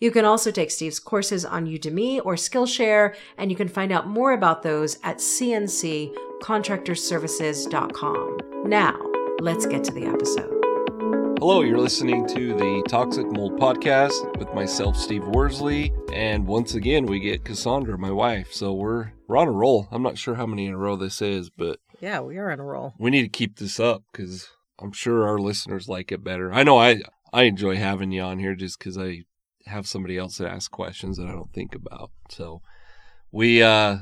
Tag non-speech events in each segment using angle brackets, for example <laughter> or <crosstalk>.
You can also take Steve's courses on Udemy or Skillshare, and you can find out more about those at cnccontractorservices.com. Now, let's get to the episode. Hello, you're listening to the Toxic Mold Podcast with myself, Steve Worsley, and once again we get Cassandra, my wife. So we're we're on a roll. I'm not sure how many in a row this is, but yeah, we are on a roll. We need to keep this up because I'm sure our listeners like it better. I know I I enjoy having you on here just because I have somebody else that asks questions that I don't think about. So we uh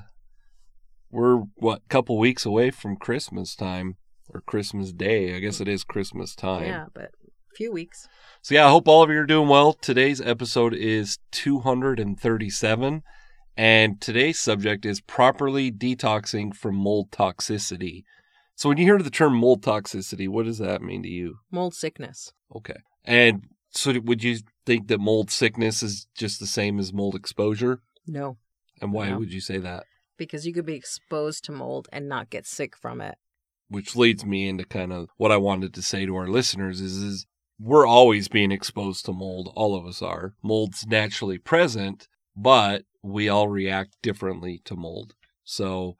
we're what a couple weeks away from Christmas time or Christmas Day. I guess it is Christmas time. Yeah, but a few weeks. So yeah, I hope all of you are doing well. Today's episode is 237 and today's subject is properly detoxing from mold toxicity. So when you hear the term mold toxicity, what does that mean to you? Mold sickness. Okay. And so would you think that mold sickness is just the same as mold exposure? No. And why No. would you say that? Because you could be exposed to mold and not get sick from it. Which leads me into kind of what I wanted to say to our listeners is, is we're always being exposed to mold. All of us are. Mold's naturally present, but we all react differently to mold. So,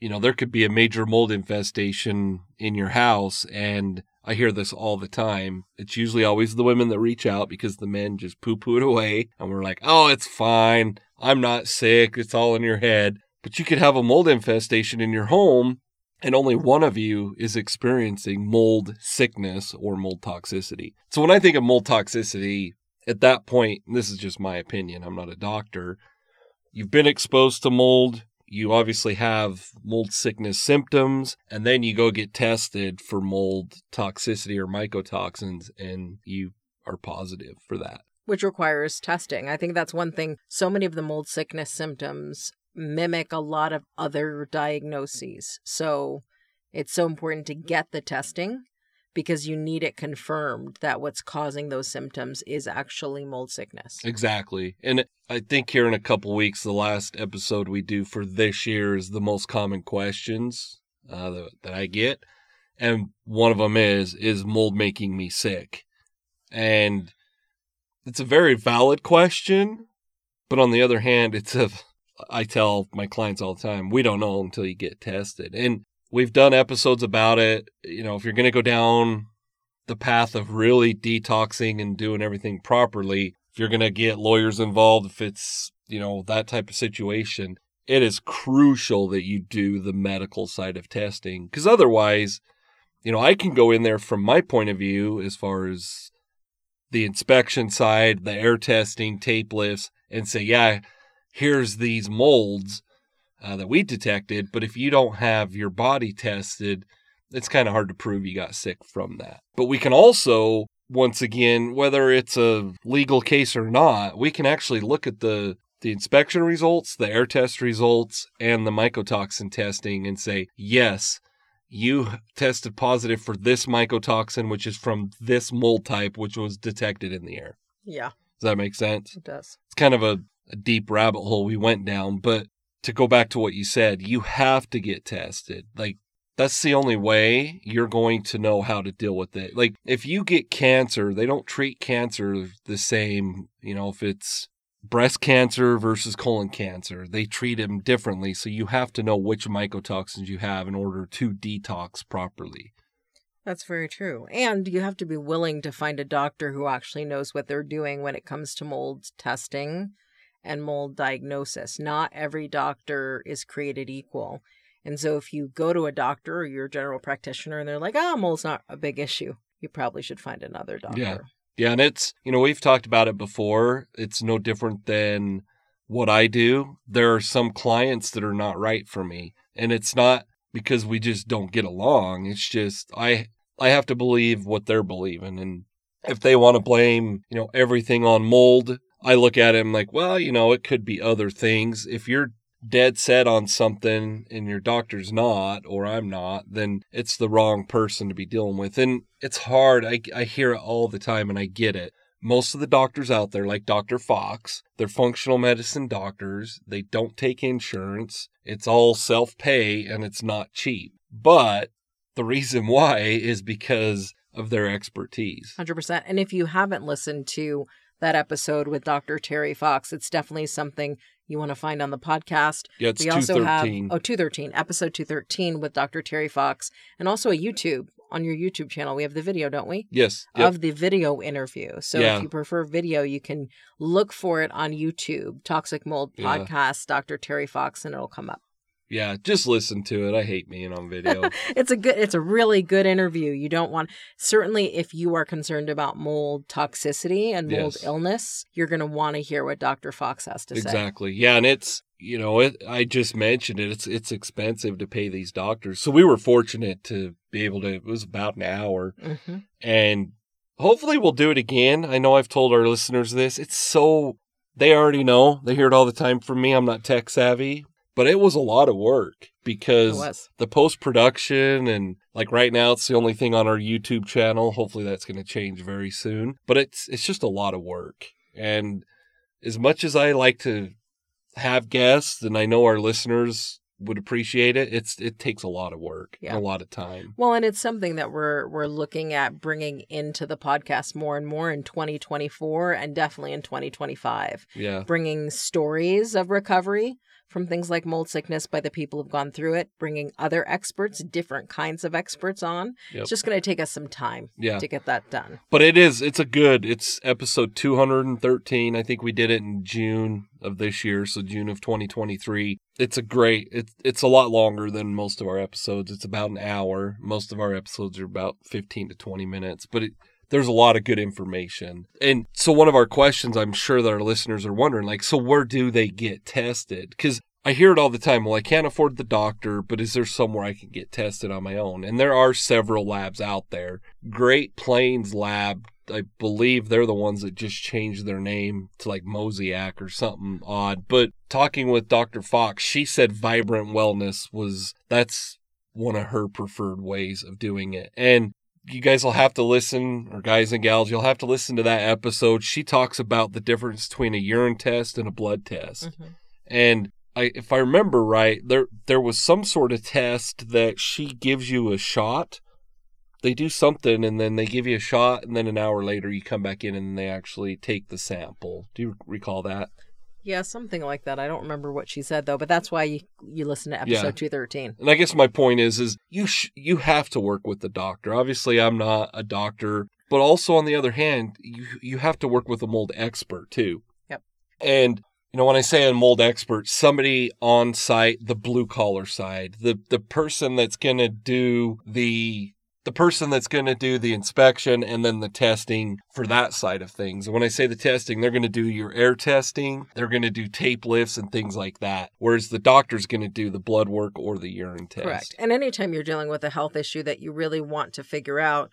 you know, there could be a major mold infestation in your house and I hear this all the time. It's usually always the women that reach out because the men just poo poo it away and we're like, oh, it's fine. I'm not sick. It's all in your head. But you could have a mold infestation in your home and only one of you is experiencing mold sickness or mold toxicity. So when I think of mold toxicity, at that point, this is just my opinion, I'm not a doctor, you've been exposed to mold, you obviously have mold sickness symptoms, and then you go get tested for mold toxicity or mycotoxins, and you are positive for that. which requires testing. I think that's one thing. So many of the mold sickness symptoms mimic a lot of other diagnoses. So it's so important to get the testing because you need it confirmed that what's causing those symptoms is actually mold sickness. Exactly. And I think here in a couple weeks, the last episode we do for this year is the most common questions uh, that, that I get. And one of them is, is mold making me sick? And it's a very valid question. But on the other hand, it's a, I tell my clients all the time, we don't know until you get tested. And we've done episodes about it. You know, if you're going to go down the path of really detoxing and doing everything properly, if you're going to get lawyers involved, if it's, you know, that type of situation, it is crucial that you do the medical side of testing. Because otherwise, you know, I can go in there from my point of view as far as the inspection side, the air testing, tape lifts, and say, yeah, here's these molds uh, that we detected. But if you don't have your body tested, it's kind of hard to prove you got sick from that. But we can also once again, whether it's a legal case or not, we can actually look at the the inspection results, the air test results, and the mycotoxin testing and say, yes, you tested positive for this mycotoxin, which is from this mold type, which was detected in the air. Yeah, Does that make sense? it does. It's kind of a, a deep rabbit hole we went down, but to go back to what you said, you have to get tested. Like, that's the only way you're going to know how to deal with it. Like, if you get cancer, they don't treat cancer the same, you know, if it's breast cancer versus colon cancer, they treat them differently. So you have to know which mycotoxins you have in order to detox properly. That's very true. And you have to be willing to find a doctor who actually knows what they're doing when it comes to mold testing and mold diagnosis. Not every doctor is created equal. And so if you go to a doctor or your general practitioner and they're like, oh, mold's not a big issue, you probably should find another doctor. Yeah. Yeah, and it's, you know, we've talked about it before. It's no different than what I do. There are some clients that are not right for me, and it's not because we just don't get along. It's just I I have to believe what they're believing and if they want to blame, you know, everything on mold, I look at it and I'm like, well, you know, it could be other things. If you're dead set on something and your doctor's not or I'm not, then it's the wrong person to be dealing with. And it's hard. I, I hear it all the time and I get it. Most of the doctors out there, like Dr. Fox, they're functional medicine doctors. They don't take insurance. It's all self pay and it's not cheap. But the reason <laughs> why is because of their expertise. 100%. And if you haven't listened to that episode with Dr. Terry Fox, it's definitely something you want to find on the podcast. Yeah, it's we also have 213. oh 213 episode 213 with Dr. Terry Fox and also a YouTube on your YouTube channel. We have the video, don't we? Yes. Yep. Of the video interview. So Yeah. if you prefer video, you can look for it on YouTube, Toxic Mold Yeah. Podcast, Dr. Terry Fox, and it'll come up. Yeah, just listen to it. I hate being on <laughs> video. It's a good it's a really good interview. You don't want certainly if you are concerned about mold toxicity and mold Yes. illness, you're going to want to hear what Dr. Fox has to say. Exactly. Yeah, and it's you know it. I just mentioned it. It's it's expensive to pay these doctors, so we were fortunate to be able to. It was about an hour, hmm and hopefully we'll do it again. I know I've told our listeners this. It's so they already know. They hear it all the time from me. I'm not tech savvy, but it was a lot of work because the post production and like right now it's the only thing on our YouTube channel. Hopefully that's going to change very soon. But it's it's just a lot of work. And as much as I like to have guests and I know our listeners would appreciate it, it's it takes a lot of work Yeah. a lot of time. Well, and it's something that we're we're looking at bringing into the podcast more and more in 2024 and definitely in 2025. Yeah. Bringing stories of recovery from things like mold sickness by the people who've gone through it, bringing other experts, different kinds of experts on. Yep. It's just going to take us some time Yeah. to get that done. But it is it's a good it's episode 213. I think we did it in June of this year, so June of 2023. It's a great it's it's a lot longer than most of our episodes. It's about an hour. Most of our episodes are about 15 to 20 minutes, but it there's a lot of good information. And so one of our questions I'm sure that our listeners are wondering like so where do they get tested? Cuz I hear it all the time. Well, I can't afford the doctor, but is there somewhere I can get tested on my own? And there are several labs out there. Great Plains Lab, I believe they're the ones that just changed their name to like Mosaic or something odd. But talking with Dr. Fox, she said Vibrant Wellness was that's one of her preferred ways of doing it. And you guys will have to listen, or guys and gals, you'll have to listen to that episode. She talks about the difference between a urine test and a blood test. Mhm. And I, if I remember right, there there was some sort of test that she gives you a shot. They do something and then they give you a shot, and then an hour later you come back in and they actually take the sample. Do you recall that? Yeah, something like that. I don't remember what she said though, but that's why you, you listen to episode Yeah. 213. And I guess my point is, is you sh- you have to work with the doctor. Obviously, I'm not a doctor, but also on the other hand, you you have to work with a mold expert too. Yep. And you know, when I say a mold expert, somebody on site, the blue collar side, the the person that's gonna do the the person that's going to do the inspection and then the testing for that side of things. And when I say the testing, they're going to do your air testing, they're going to do tape lifts and things like that. Whereas the doctor's going to do the blood work or the urine test. Correct. And anytime you're dealing with a health issue that you really want to figure out,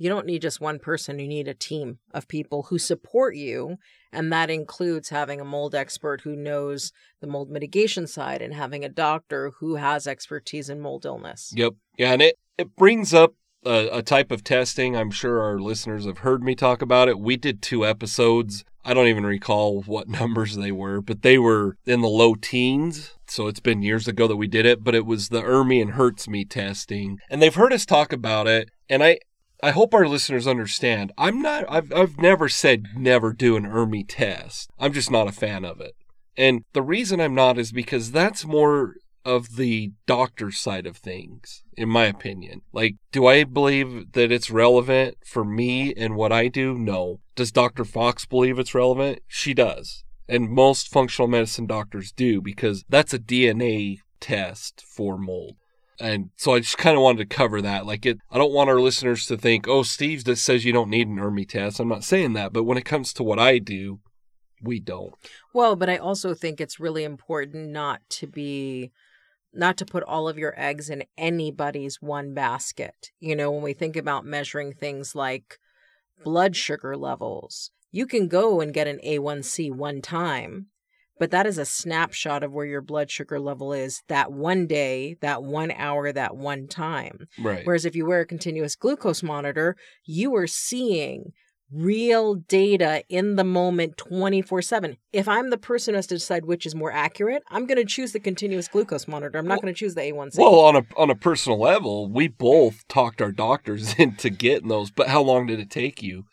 You don't need just one person, you need a team of people who support you. And that includes having a mold expert who knows the mold mitigation side and having a doctor who has expertise in mold illness. Yep. Yeah. And it, it brings up a, a type of testing. I'm sure our listeners have heard me talk about it. We did two episodes. I don't even recall what <laughs> numbers they were, but they were in the low teens. So it's been years ago that we did it, but it was the ERMI and HERTSMI testing. And they've heard us talk about it. And I, I hope our listeners understand. I'm not, I've, I've never said never do an ERMI test. I'm just not a fan of it. And the reason I'm not is because that's more of the doctor side of things, in my opinion. Like, do I believe that it's relevant for me and what I do? No. Does Dr. Fox believe it's relevant? She does. And most functional medicine doctors do because that's a DNA test for mold. And so I just kind of wanted to cover that. Like it, I don't want our listeners to think, "Oh, Steve just says you don't need an ERMI test." I'm not saying that, but when it comes to what I do, we don't. Well, but I also think it's really important not to be not to put all of your eggs in anybody's one basket. You know, when we think about measuring things like blood mm-hmm. sugar levels, you can go and get an A1C one time, but that is a snapshot of where your blood sugar level is that one day, that one hour, that one time. Right. Whereas if you wear a continuous glucose monitor, you are seeing real data in the moment 24 7. If I'm the person who has to decide which is more accurate, I'm going to choose the continuous glucose monitor. I'm not well, going to choose the A1C. Well, on a, on a personal level, we both talked our doctors <laughs> into getting those, but how long did it take you?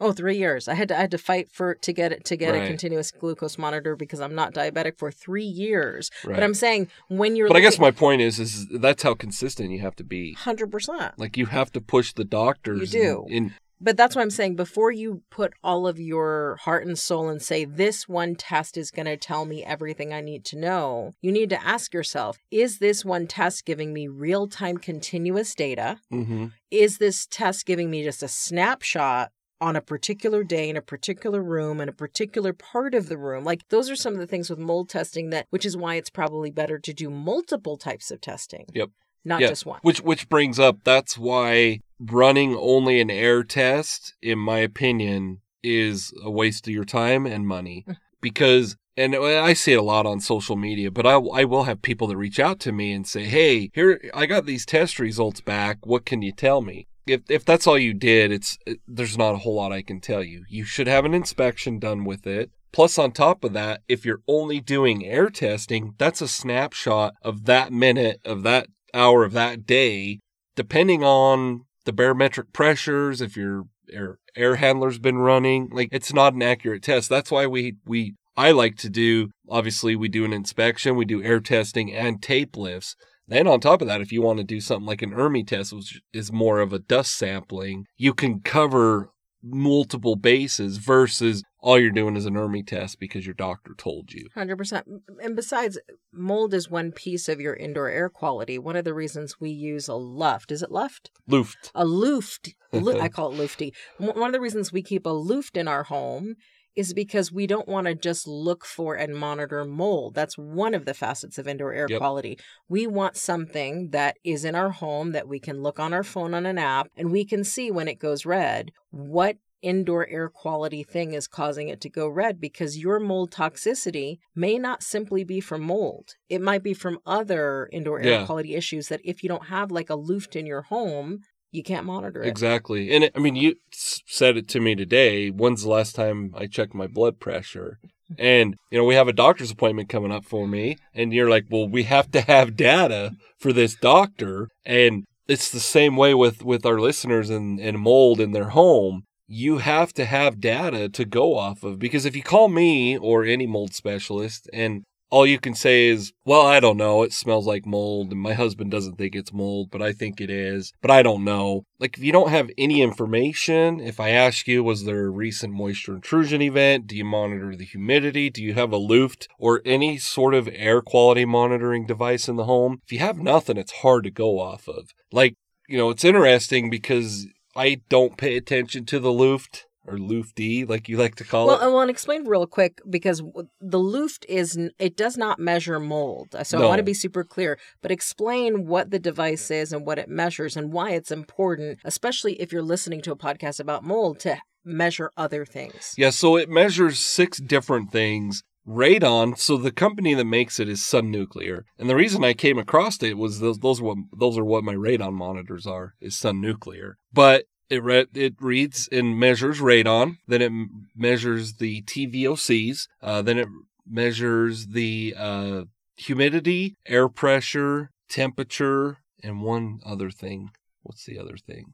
Oh, three years. I had to I had to fight for to get it to get right. a continuous glucose monitor because I'm not diabetic for three years. Right. But I'm saying when you're. But looking, I guess my point is, is that's how consistent you have to be. Hundred percent. Like you have to push the doctors. You do. But that's what I'm saying. Before you put all of your heart and soul and say, this one test is going to tell me everything I need to know, you need to ask yourself, is this one test giving me real time continuous data? Mm-hmm. Is this test giving me just a snapshot on a particular day in a particular room in a particular part of the room. Like those are some of the things with mold testing that which is why it's probably better to do multiple types of testing. Yep. Not yeah. just one. Which which brings up that's why running only an air test, in my opinion, is a waste of your time and money. Mm. because, and I see it a lot on social media, but I, I will have people that reach out to me and say, hey, here, I got these test results back. What can you tell me? If, if that's all you did, it's it, there's not a whole lot I can tell you. You should have an inspection done with it. Plus, on top of that, if you're only doing air testing, that's a snapshot of that minute, of that hour, of that day, depending on the barometric pressures, if your air, air handler's been running, like it's not an accurate test. That's why we, we, I like to do, obviously we do an inspection, we do air testing and tape lifts. Then on top of that, if you want to do something like an ERMI test, which is more of a dust sampling, you can cover multiple bases versus all you're doing is an ERMI test because your doctor told you. 100%. And besides, mold is one piece of your indoor air quality. One of the reasons we use a luft, is it luft? Luft. A luft. I <laughs> call it lufty. One of the reasons we keep a luft in our home is because we don't want to just look for and monitor mold. That's one of the facets of indoor air yep. quality. We want something that is in our home that we can look on our phone on an app and we can see when it goes red what indoor air quality thing is causing it to go red because your mold toxicity may not simply be from mold. It might be from other indoor air yeah. quality issues that if you don't have like a luft in your home, you can't monitor it. Exactly. And it, I mean, you said it to me today. When's the last time I checked my blood pressure? And, you know, we have a doctor's appointment coming up for me. And you're like, well, we have to have data for this doctor. And it's the same way with, with our listeners and, and mold in their home. You have to have data to go off of because if you call me or any mold specialist and all you can say is, well, I don't know. It smells like mold, and my husband doesn't think it's mold, but I think it is. But I don't know. Like, if you don't have any information, if I ask you, was there a recent moisture intrusion event? Do you monitor the humidity? Do you have a Luft or any sort of air quality monitoring device in the home? If you have nothing, it's hard to go off of. Like, you know, it's interesting because I don't pay attention to the Luft or Luft-D, like you like to call Well, it. I want to explain real quick because the Luft is it does not measure mold. So I want to be super clear, but explain what the device is and what it measures and why it's important, especially if you're listening to a podcast about mold to measure other things. Yeah, so it measures six different things. Radon, so the company that makes it is Sun Nuclear, and the reason I came across it was those those are what those are what my radon monitors are is Sun Nuclear. But it re- it reads and measures radon, then it m- measures the TVOCs, uh, then it measures the uh, humidity, air pressure, temperature, and one other thing. What's the other thing?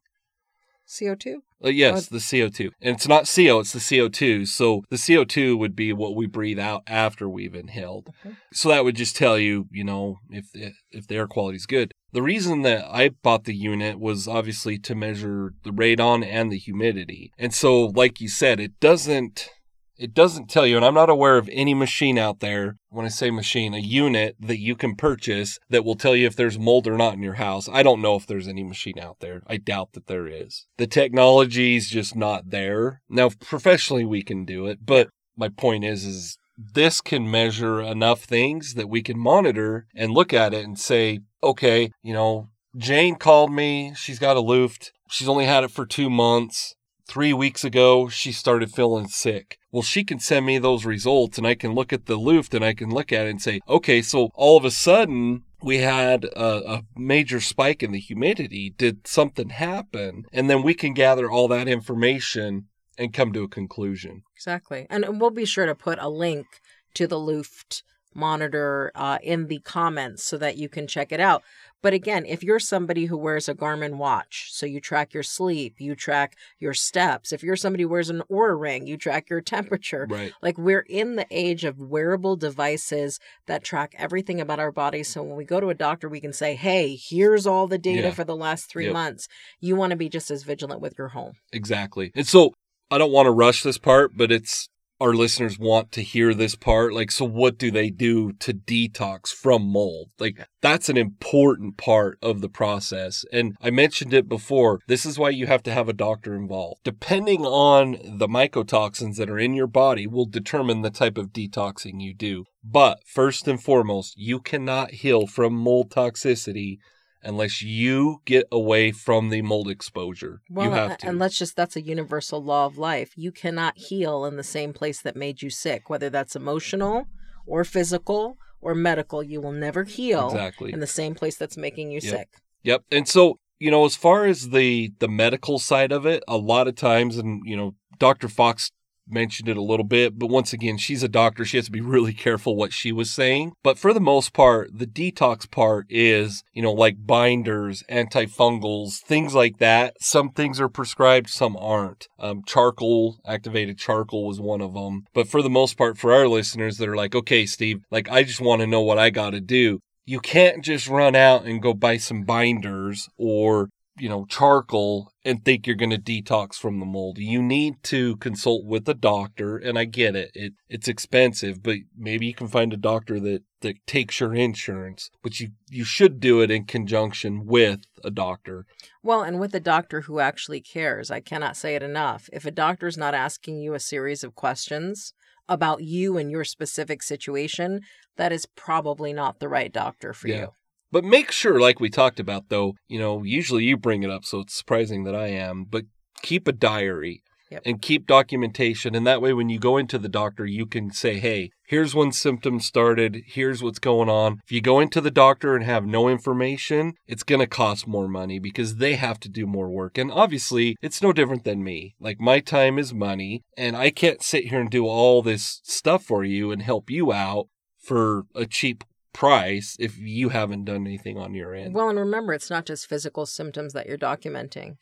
CO2? Uh, yes, the CO2. And it's not CO, it's the CO2. So the CO2 would be what we breathe out after we've inhaled. Mhm. So that would just tell you, you know, if if the air quality is good. The reason that I bought the unit was obviously to measure the radon and the humidity. And so like you said, it doesn't it doesn't tell you, and I'm not aware of any machine out there, when I say machine, a unit that you can purchase that will tell you if there's mold or not in your house. I don't know if there's any machine out there. I doubt that there is. The technology's just not there. Now, professionally, we can do it, but my point is, is this can measure enough things that we can monitor and look at it and say, okay, you know, Jane called me. She's got a Luft. She's only had it for two months three weeks ago she started feeling sick. Well she can send me those results and i can look at the luft and i can look at it and say okay so all of a sudden we had a, a major spike in the humidity. Did something happen? And then we can gather all that information and come to a conclusion. Exactly. And and we'll be sure to put a link to the Luft monitor uh, in the comments so that you can check it out. But again, if you're somebody who wears a Garmin watch, so you track your sleep, you track your steps. If you're somebody who wears an Oura ring, you track your temperature. right Like we're in the age of wearable devices that track everything about our bodies. So when we go to a doctor, we can say, hey, here's all the data Yeah. for the last three Yep. months. You want to be just as vigilant with your home. Exactly. And so I don't want to rush this part, but it's our listeners want to hear this part. Like, so what do they do to detox from mold? Like, that's an important part of the process. And I mentioned it before. This is why you have to have a doctor involved. Depending on the mycotoxins that are in your body will determine the type of detoxing you do. But first and foremost, you cannot heal from mold toxicity unless you get away from the mold exposure. Well, you have to. and let's just that's a universal law of life. You cannot heal in the same place that made you sick, whether that's emotional or physical or medical. You will never heal Exactly. in the same place that's making you Yep. sick. Yep. And so, you know, as far as the the medical side of it, a lot of times and you know, Dr. Fox mentioned it a little bit, but once again, she's a doctor. She has to be really careful what she was saying. But for the most part, the detox part is, you know, like binders, antifungals, things like that. Some things are prescribed, some aren't. Um, charcoal, activated charcoal was one of them. But for the most part, for our listeners that are like, okay, Steve, like, I just want to know what I got to do. You can't just run out and go buy some binders or you know, charcoal and think you're going to detox from the mold. You need to consult with a doctor, and I get it. It it's expensive, but maybe you can find a doctor that that takes your insurance. But you you should do it in conjunction with a doctor. Well, and with a doctor who actually cares. I cannot say it enough. If a doctor's not asking you a series of questions about you and your specific situation, that is probably not the right doctor for Yeah. you. But make sure, like we talked about, though, you know, usually you bring it up, so it's surprising that I am, but keep a diary Yep. and keep documentation. And that way, when you go into the doctor, you can say, hey, here's when symptoms started. Here's what's going on. If you go into the doctor and have no information, it's going to cost more money because they have to do more work. And obviously, it's no different than me. Like, my time is money, and I can't sit here and do all this stuff for you and help you out for a cheap price if you haven't done anything on your end. Well, and remember, it's not just physical symptoms that you're documenting.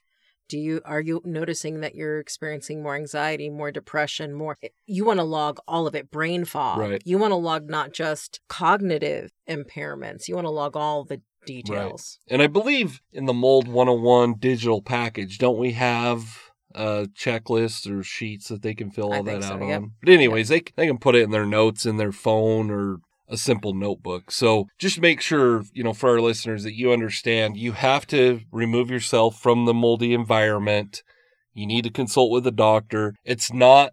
Do you are you noticing that you're experiencing more anxiety, more depression, more you want to log all of it, brain fog. Right. You want to log not just cognitive impairments. You want to log all the details. and I believe in the Mold 101 digital package, don't we have uh checklists or sheets that they can fill I all that so, out yep. on? But anyways, they they can put it in their notes in their phone or a simple notebook. So just make sure, you know, for our listeners that you understand you have to remove yourself from the moldy environment. You need to consult with a doctor. It's not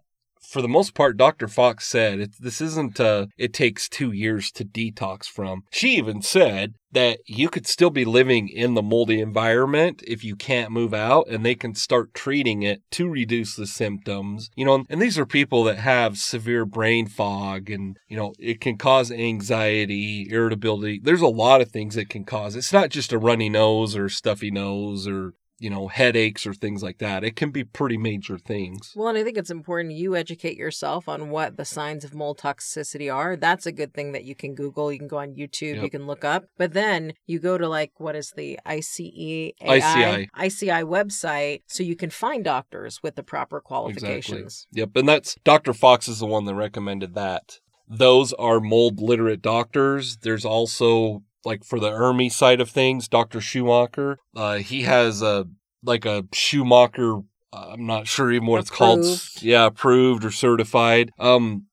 for the most part, Dr. Fox said it, this isn't uh it takes two years to detox from. She even said that you could still be living in the moldy environment if you can't move out and they can start treating it to reduce the symptoms. You know, and these are people that have severe brain fog and, you know, it can cause anxiety, irritability. There's a lot of things it can cause. It's not just a runny nose or stuffy nose or you know, headaches or things like that. It can be pretty major things. Well, and I think it's important you educate yourself on what the signs of mold toxicity are. That's a good thing that you can Google. You can go on YouTube, yep. you can look up. But then you go to like what is the ICE ICI ICI website so you can find doctors with the proper qualifications. Exactly. Yep, and that's Dr. Fox is the one that recommended that. Those are mold literate doctors. There's also like for the ERMI side of things, Dr. Shoemaker, uh, he has a like a Shoemaker. Uh, I'm not sure even what approved. it's called. Yeah, approved or certified. Um,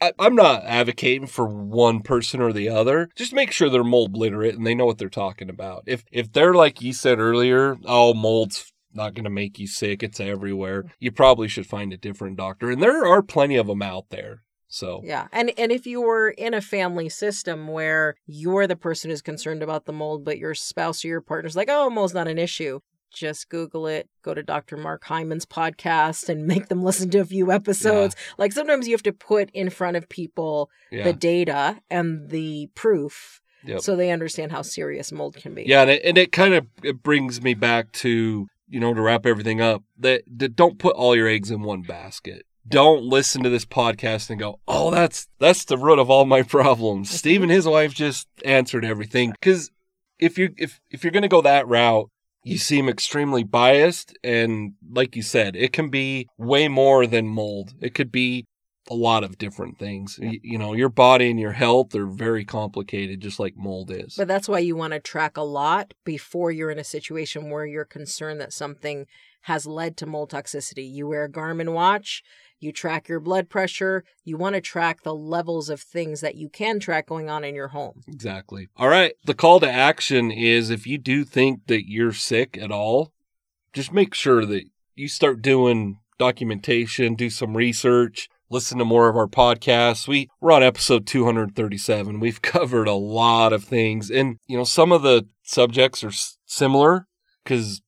I, am not advocating for one person or the other. Just make sure they're mold literate and they know what they're talking about. If if they're like you said earlier, oh mold's not going to make you sick. It's everywhere. You probably should find a different doctor. And there are plenty of them out there. So yeah, and and if you were in a family system where you're the person who's concerned about the mold, but your spouse or your partner's like, oh, mold's not an issue, just Google it, go to Dr. Mark Hyman's podcast and make them listen to a few episodes. Yeah. Like sometimes you have to put in front of people yeah. the data and the proof yep. so they understand how serious mold can be. Yeah, and it, and it kind of it brings me back to, you know, to wrap everything up, that, that don't put all your eggs in one basket don't listen to this podcast and go, "Oh, that's that's the root of all my problems." Steve and his wife just answered everything because if you if if you're going to go that route, you seem extremely biased and like you said, it can be way more than mold. It could be a lot of different things. You, you know, your body and your health are very complicated just like mold is. But that's why you want to track a lot before you're in a situation where you're concerned that something has led to mold toxicity. You wear a Garmin watch, you track your blood pressure. You want to track the levels of things that you can track going on in your home. Exactly. All right. The call to action is if you do think that you're sick at all, just make sure that you start doing documentation, do some research, listen to more of our podcasts. We we're on episode 237. We've <laughs> covered a lot of things and you know some of the subjects are similar cuz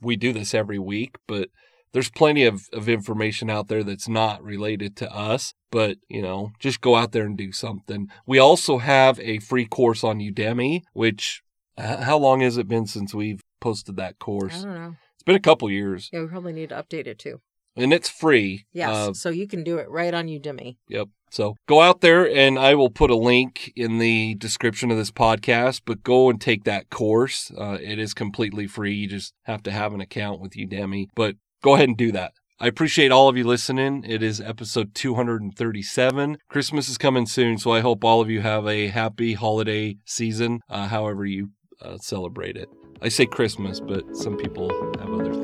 we do this every week, but there's plenty of, of information out there that's not related to us, but you know, just go out there and do something. We also have a free course on Udemy, which how long has it been since we've posted that course? I don't know. It's been a couple years. Yeah, we probably need to update it too. And it's free. Yes, uh, so you can do it right on Udemy. Yep. So go out there and I will put a link in the description of this podcast, but go and take that course. Uh, it is completely free. You just have to have an account with Udemy. But go ahead and do that. I appreciate all of you listening. It is episode 237. Christmas is coming soon, so I hope all of you have a happy holiday season, uh, however you uh, celebrate it. I say Christmas, but some people have other things.